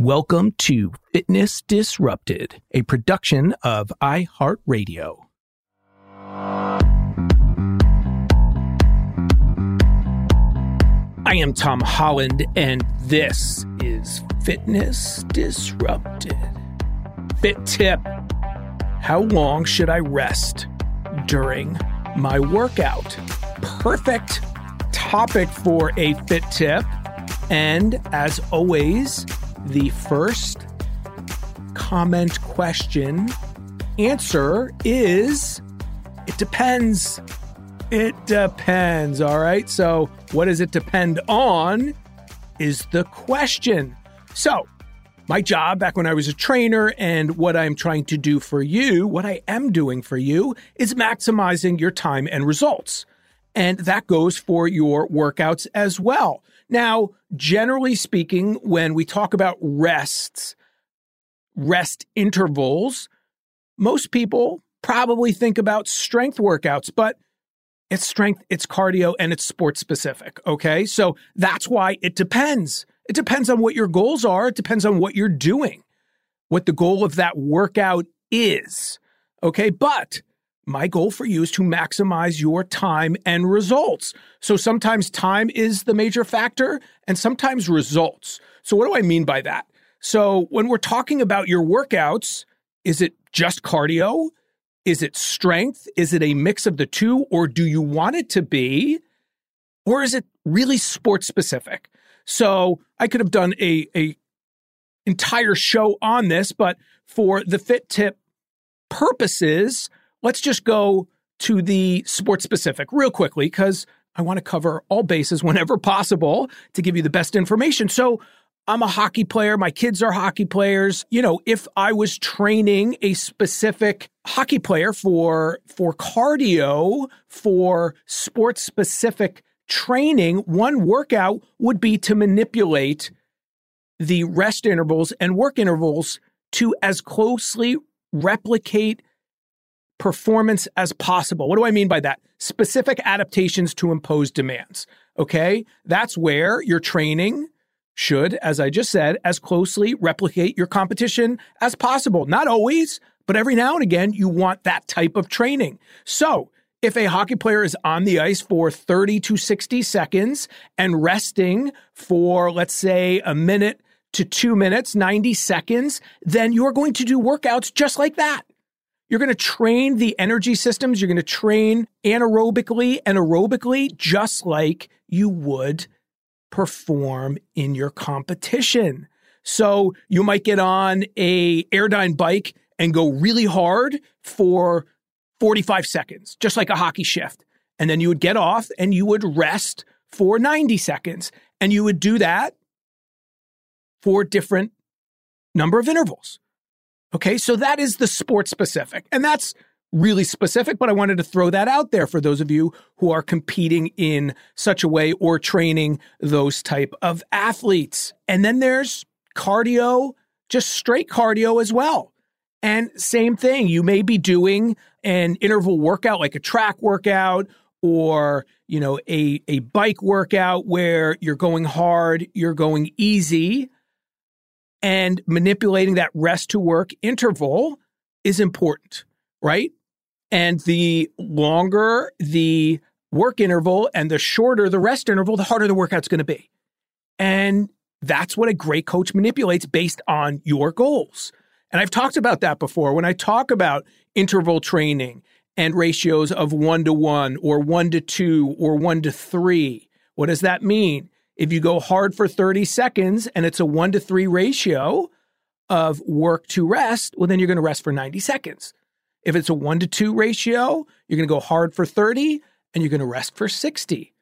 Welcome to Fitness Disrupted, a production of iHeartRadio. I am Tom Holland, and this is Fitness Disrupted. Fit tip How long should I rest during my workout? Perfect topic for a fit tip. And as always, the first comment question answer is it depends. It depends. All right. So, what does it depend on is the question. So, my job back when I was a trainer and what I'm trying to do for you, what I am doing for you is maximizing your time and results. And that goes for your workouts as well. Now, generally speaking, when we talk about rests, rest intervals, most people probably think about strength workouts, but it's strength, it's cardio, and it's sports specific. Okay. So that's why it depends. It depends on what your goals are. It depends on what you're doing, what the goal of that workout is. Okay. But my goal for you is to maximize your time and results. So sometimes time is the major factor and sometimes results. So, what do I mean by that? So, when we're talking about your workouts, is it just cardio? Is it strength? Is it a mix of the two? Or do you want it to be? Or is it really sports specific? So, I could have done a, a entire show on this, but for the fit tip purposes, let's just go to the sports specific real quickly because I want to cover all bases whenever possible to give you the best information. So, I'm a hockey player. My kids are hockey players. You know, if I was training a specific hockey player for for cardio, for sports specific training, one workout would be to manipulate the rest intervals and work intervals to as closely replicate performance as possible. What do I mean by that? Specific adaptations to impose demands. Okay. That's where your training should, as I just said, as closely replicate your competition as possible. Not always, but every now and again, you want that type of training. So, if a hockey player is on the ice for 30 to 60 seconds and resting for, let's say, a minute to two minutes, 90 seconds, then you're going to do workouts just like that. You're going to train the energy systems. You're going to train anaerobically and aerobically, just like you would perform in your competition. So you might get on a Airdyne bike and go really hard for 45 seconds, just like a hockey shift. And then you would get off and you would rest for 90 seconds. And you would do that for different number of intervals. Okay, so that is the sport specific. And that's really specific, but I wanted to throw that out there for those of you who are competing in such a way or training those type of athletes. And then there's cardio, just straight cardio as well. And same thing, you may be doing an interval workout like a track workout or, you know, a a bike workout where you're going hard, you're going easy and manipulating that rest to work interval is important, right? And the longer the work interval and the shorter the rest interval, the harder the workout's going to be. And that's what a great coach manipulates based on your goals. And I've talked about that before. When I talk about interval training and ratios of one to one or one to two or one to three, what does that mean? If you go hard for 30 seconds and it's a one to three ratio of work to rest, well, then you're going to rest for 90 seconds. If it's a one to two ratio, you're going to go hard for 30 and you're going to rest for 60.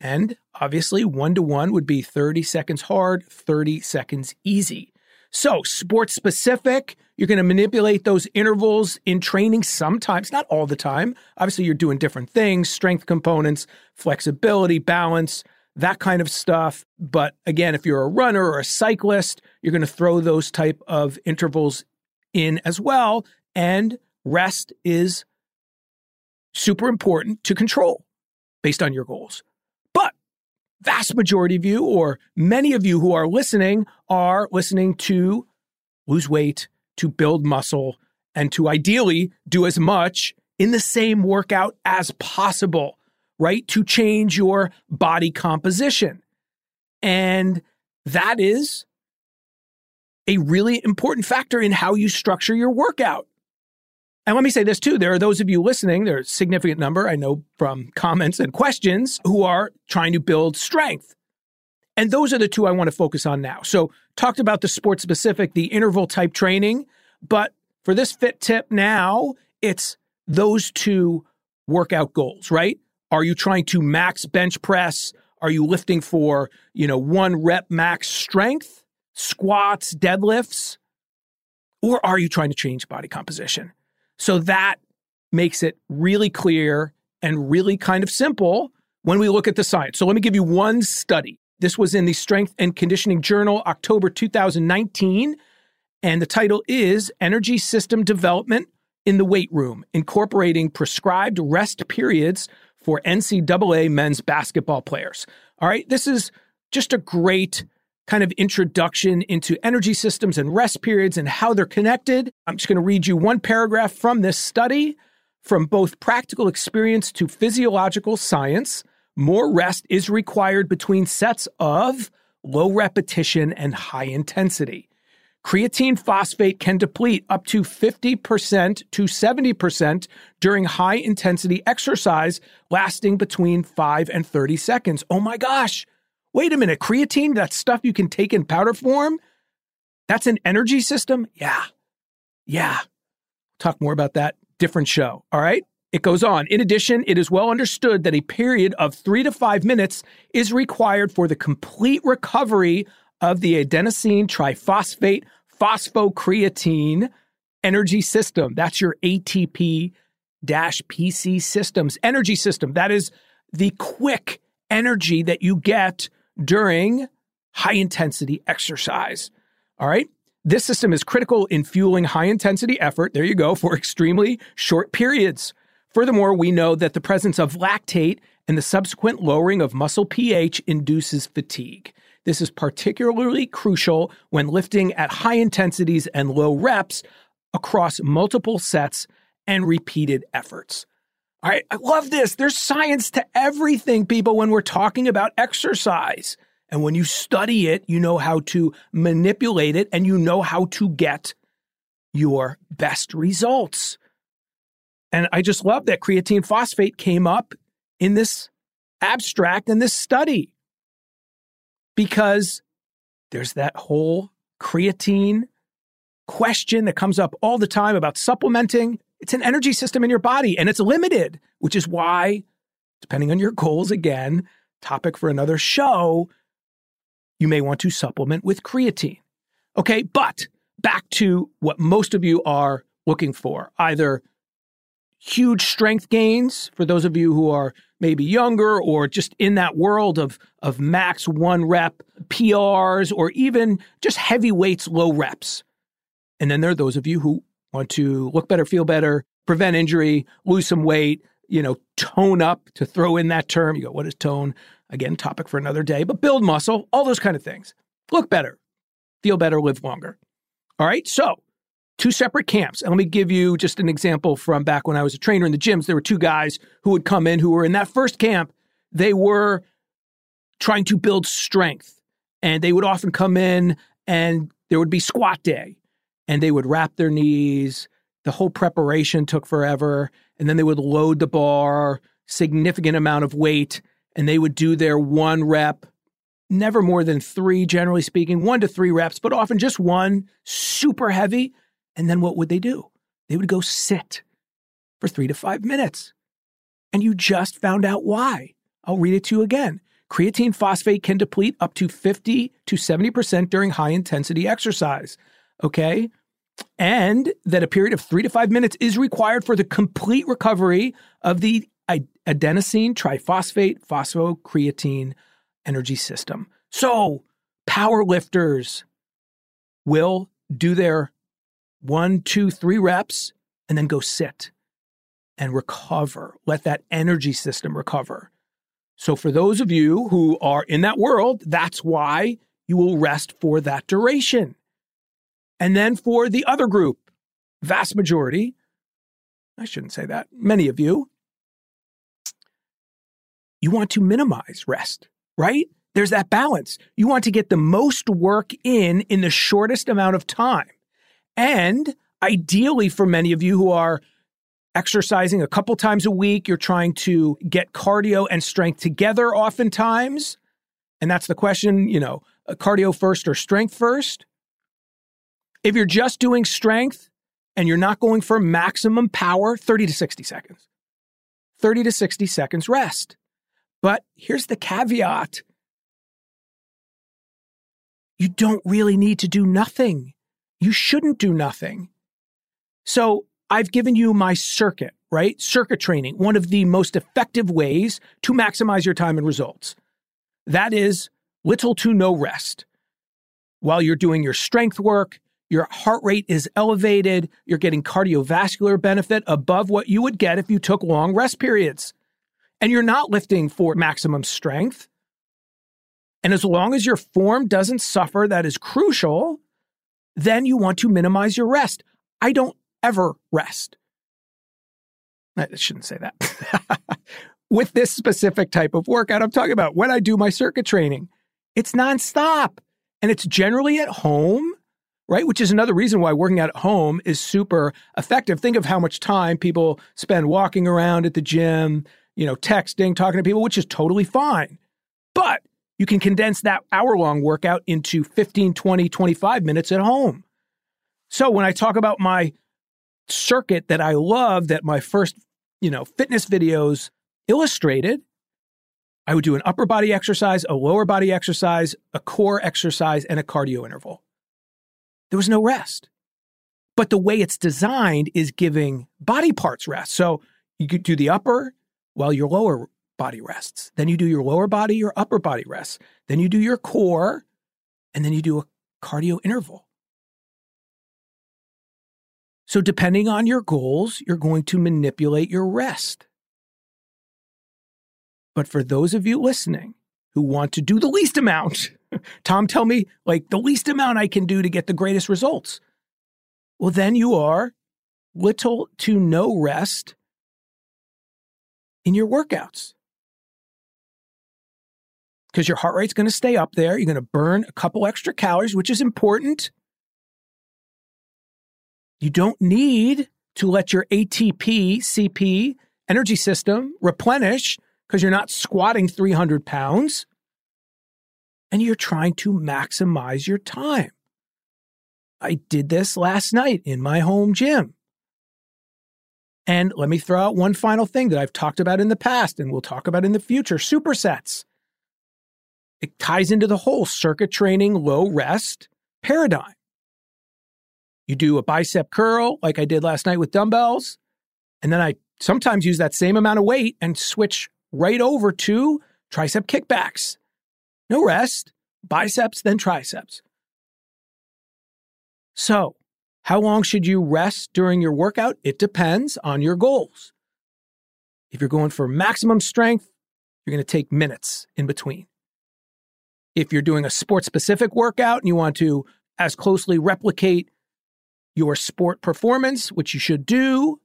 And obviously, one to one would be 30 seconds hard, 30 seconds easy. So, sports specific, you're going to manipulate those intervals in training sometimes, not all the time. Obviously, you're doing different things, strength components, flexibility, balance, that kind of stuff. But again, if you're a runner or a cyclist, you're going to throw those type of intervals in as well. And rest is super important to control based on your goals. But vast majority of you, or many of you who are listening, are listening to lose weight, to build muscle, and to ideally do as much in the same workout as possible, right? To change your body composition. And that is a really important factor in how you structure your workout. And let me say this too. There are those of you listening, there's a significant number, I know from comments and questions, who are trying to build strength. And those are the two I want to focus on now. So, talked about the sport specific, the interval type training, but for this fit tip now, it's those two workout goals, right? Are you trying to max bench press? Are you lifting for, you know, one rep max strength, squats, deadlifts? Or are you trying to change body composition? So that makes it really clear and really kind of simple when we look at the science. So let me give you one study. This was in the Strength and Conditioning Journal, October 2019. And the title is Energy System Development in the Weight Room, incorporating prescribed rest periods for NCAA men's basketball players. All right, this is just a great kind of introduction into energy systems and rest periods and how they're connected. I'm just going to read you one paragraph from this study. From both practical experience to physiological science, more rest is required between sets of low repetition and high intensity. Creatine phosphate can deplete up to 50% to 70% during high intensity exercise lasting between 5 and 30 seconds. Oh my gosh. Wait a minute, creatine, that stuff you can take in powder form? That's an energy system? Yeah. Yeah. Talk more about that different show. All right. It goes on. In addition, it is well understood that a period of three to five minutes is required for the complete recovery of the adenosine triphosphate phosphocreatine energy system. That's your ATP PC systems energy system. That is the quick energy that you get during high intensity exercise. All right. This system is critical in fueling high intensity effort. There you go for extremely short periods. Furthermore, we know that the presence of lactate and the subsequent lowering of muscle pH induces fatigue. This is particularly crucial when lifting at high intensities and low reps across multiple sets and repeated efforts. All right, I love this. There's science to everything, people, when we're talking about exercise. And when you study it, you know how to manipulate it and you know how to get your best results. And I just love that creatine phosphate came up in this abstract and this study because there's that whole creatine question that comes up all the time about supplementing. It's an energy system in your body and it's limited, which is why, depending on your goals, again, topic for another show, you may want to supplement with creatine. Okay, but back to what most of you are looking for either huge strength gains for those of you who are maybe younger or just in that world of, of max one rep PRs or even just heavy weights, low reps. And then there are those of you who want to look better, feel better, prevent injury, lose some weight, you know, tone up to throw in that term. You go, what is tone? Again, topic for another day, but build muscle, all those kind of things. Look better, feel better, live longer. All right. So, two separate camps. And let me give you just an example from back when I was a trainer in the gyms. There were two guys who would come in who were in that first camp. They were trying to build strength. And they would often come in and there would be squat day and they would wrap their knees. The whole preparation took forever. And then they would load the bar, significant amount of weight, and they would do their one rep never more than three, generally speaking, one to three reps, but often just one, super heavy. And then what would they do? They would go sit for three to five minutes. And you just found out why. I'll read it to you again. Creatine phosphate can deplete up to 50 to 70% during high intensity exercise. Okay. And that a period of three to five minutes is required for the complete recovery of the adenosine triphosphate phosphocreatine energy system. So, power lifters will do their one, two, three reps and then go sit and recover. Let that energy system recover. So, for those of you who are in that world, that's why you will rest for that duration. And then for the other group, vast majority, I shouldn't say that, many of you, you want to minimize rest right? There's that balance. You want to get the most work in in the shortest amount of time. And ideally, for many of you who are exercising a couple times a week, you're trying to get cardio and strength together oftentimes. And that's the question, you know, uh, cardio first or strength first. If you're just doing strength and you're not going for maximum power, 30 to 60 seconds. 30 to 60 seconds rest. But here's the caveat you don't really need to do nothing. You shouldn't do nothing. So I've given you my circuit, right? Circuit training, one of the most effective ways to maximize your time and results. That is little to no rest. While you're doing your strength work, your heart rate is elevated, you're getting cardiovascular benefit above what you would get if you took long rest periods and you're not lifting for maximum strength. And as long as your form doesn't suffer, that is crucial, then you want to minimize your rest. I don't ever rest. I shouldn't say that. With this specific type of workout, I'm talking about when I do my circuit training, it's nonstop and it's generally at home, right? Which is another reason why working out at home is super effective. Think of how much time people spend walking around at the gym, you know, texting, talking to people, which is totally fine. But you can condense that hour long workout into 15, 20, 25 minutes at home. So when I talk about my circuit that I love, that my first, you know, fitness videos illustrated, I would do an upper body exercise, a lower body exercise, a core exercise, and a cardio interval. There was no rest. But the way it's designed is giving body parts rest. So you could do the upper, while your lower body rests. Then you do your lower body, your upper body rests. Then you do your core, and then you do a cardio interval. So, depending on your goals, you're going to manipulate your rest. But for those of you listening who want to do the least amount, Tom, tell me like the least amount I can do to get the greatest results. Well, then you are little to no rest in your workouts. Because your heart rate's going to stay up there. You're going to burn a couple extra calories, which is important. You don't need to let your ATP, CP, energy system replenish because you're not squatting 300 pounds and you're trying to maximize your time. I did this last night in my home gym. And let me throw out one final thing that I've talked about in the past and we'll talk about in the future supersets. It ties into the whole circuit training, low rest paradigm. You do a bicep curl like I did last night with dumbbells, and then I sometimes use that same amount of weight and switch right over to tricep kickbacks. No rest, biceps, then triceps. So, how long should you rest during your workout? It depends on your goals. If you're going for maximum strength, you're going to take minutes in between. If you're doing a sport specific workout and you want to as closely replicate your sport performance, which you should do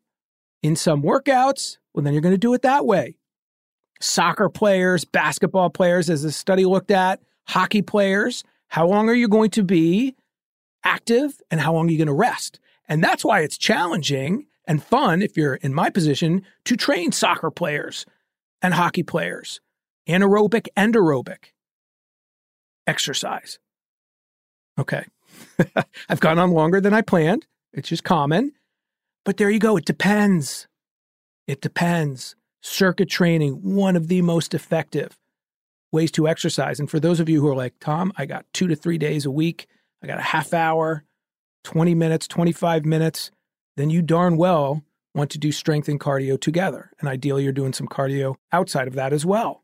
in some workouts, well, then you're going to do it that way. Soccer players, basketball players, as the study looked at, hockey players, how long are you going to be active and how long are you going to rest? And that's why it's challenging and fun if you're in my position to train soccer players and hockey players, anaerobic and aerobic exercise. Okay. I've gone on longer than I planned. It's just common. But there you go. It depends. It depends. Circuit training, one of the most effective ways to exercise. And for those of you who are like, Tom, I got two to three days a week, I got a half hour, 20 minutes, 25 minutes, then you darn well want to do strength and cardio together. And ideally, you're doing some cardio outside of that as well.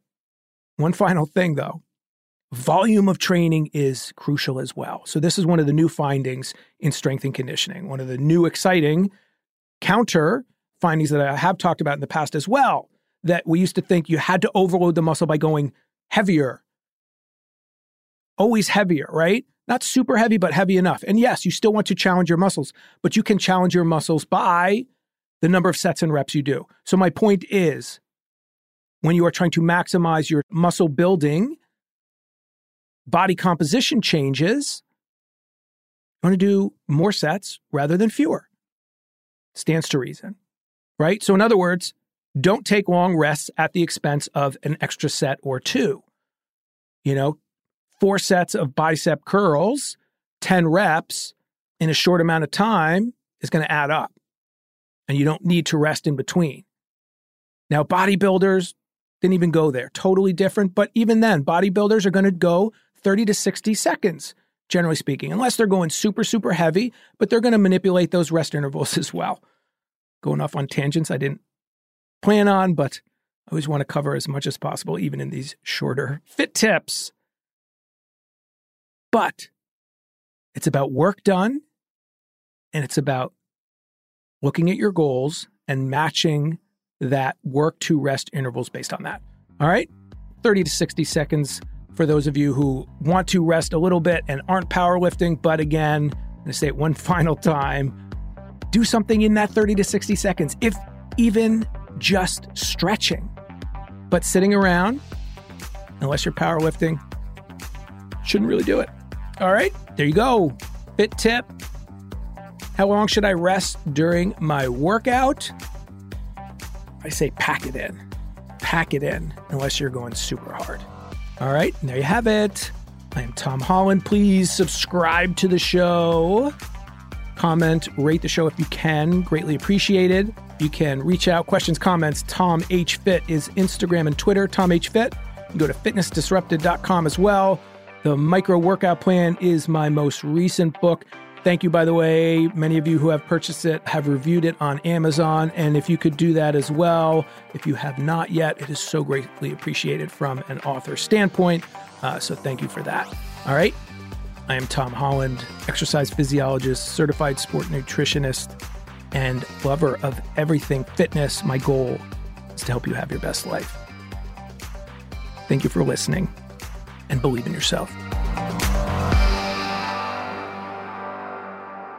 One final thing, though volume of training is crucial as well. So, this is one of the new findings in strength and conditioning, one of the new exciting counter findings that I have talked about in the past as well. That we used to think you had to overload the muscle by going heavier, always heavier, right? Not super heavy, but heavy enough. And yes, you still want to challenge your muscles, but you can challenge your muscles by the number of sets and reps you do. So, my point is when you are trying to maximize your muscle building, body composition changes, you want to do more sets rather than fewer. Stands to reason, right? So, in other words, don't take long rests at the expense of an extra set or two. You know, four sets of bicep curls, 10 reps in a short amount of time is going to add up. And you don't need to rest in between. Now, bodybuilders didn't even go there. Totally different. But even then, bodybuilders are going to go 30 to 60 seconds, generally speaking, unless they're going super, super heavy, but they're going to manipulate those rest intervals as well. Going off on tangents I didn't plan on, but I always want to cover as much as possible, even in these shorter fit tips. But it's about work done and it's about looking at your goals and matching that work to rest intervals based on that. All right? 30 to 60 seconds for those of you who want to rest a little bit and aren't powerlifting. But again, I'm going to say it one final time do something in that 30 to 60 seconds, if even just stretching. But sitting around, unless you're powerlifting, shouldn't really do it. All right, there you go. Fit tip. How long should I rest during my workout? I say pack it in. Pack it in, unless you're going super hard. All right, there you have it. I am Tom Holland. Please subscribe to the show. Comment, rate the show if you can. Greatly appreciated. You can reach out, questions, comments. Tom H. Fit is Instagram and Twitter. Tom H. Fit. You go to fitnessdisrupted.com as well. The Micro Workout Plan is my most recent book. Thank you, by the way. Many of you who have purchased it have reviewed it on Amazon. And if you could do that as well, if you have not yet, it is so greatly appreciated from an author standpoint. Uh, so thank you for that. All right. I am Tom Holland, exercise physiologist, certified sport nutritionist, and lover of everything fitness. My goal is to help you have your best life. Thank you for listening and believe in yourself.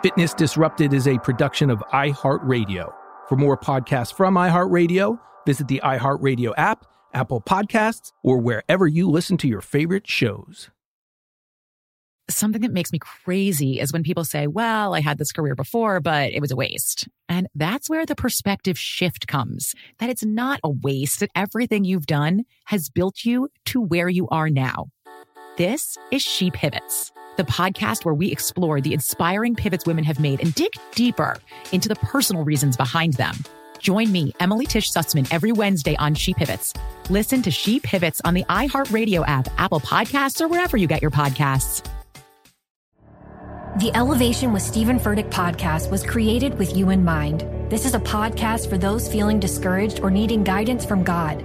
Fitness Disrupted is a production of iHeartRadio. For more podcasts from iHeartRadio, visit the iHeartRadio app, Apple Podcasts, or wherever you listen to your favorite shows. Something that makes me crazy is when people say, Well, I had this career before, but it was a waste. And that's where the perspective shift comes that it's not a waste, that everything you've done has built you to where you are now. This is She Pivots the podcast where we explore the inspiring pivots women have made and dig deeper into the personal reasons behind them. Join me, Emily Tish Sussman, every Wednesday on She Pivots. Listen to She Pivots on the iHeartRadio app, Apple Podcasts, or wherever you get your podcasts. The Elevation with Stephen Furtick podcast was created with you in mind. This is a podcast for those feeling discouraged or needing guidance from God.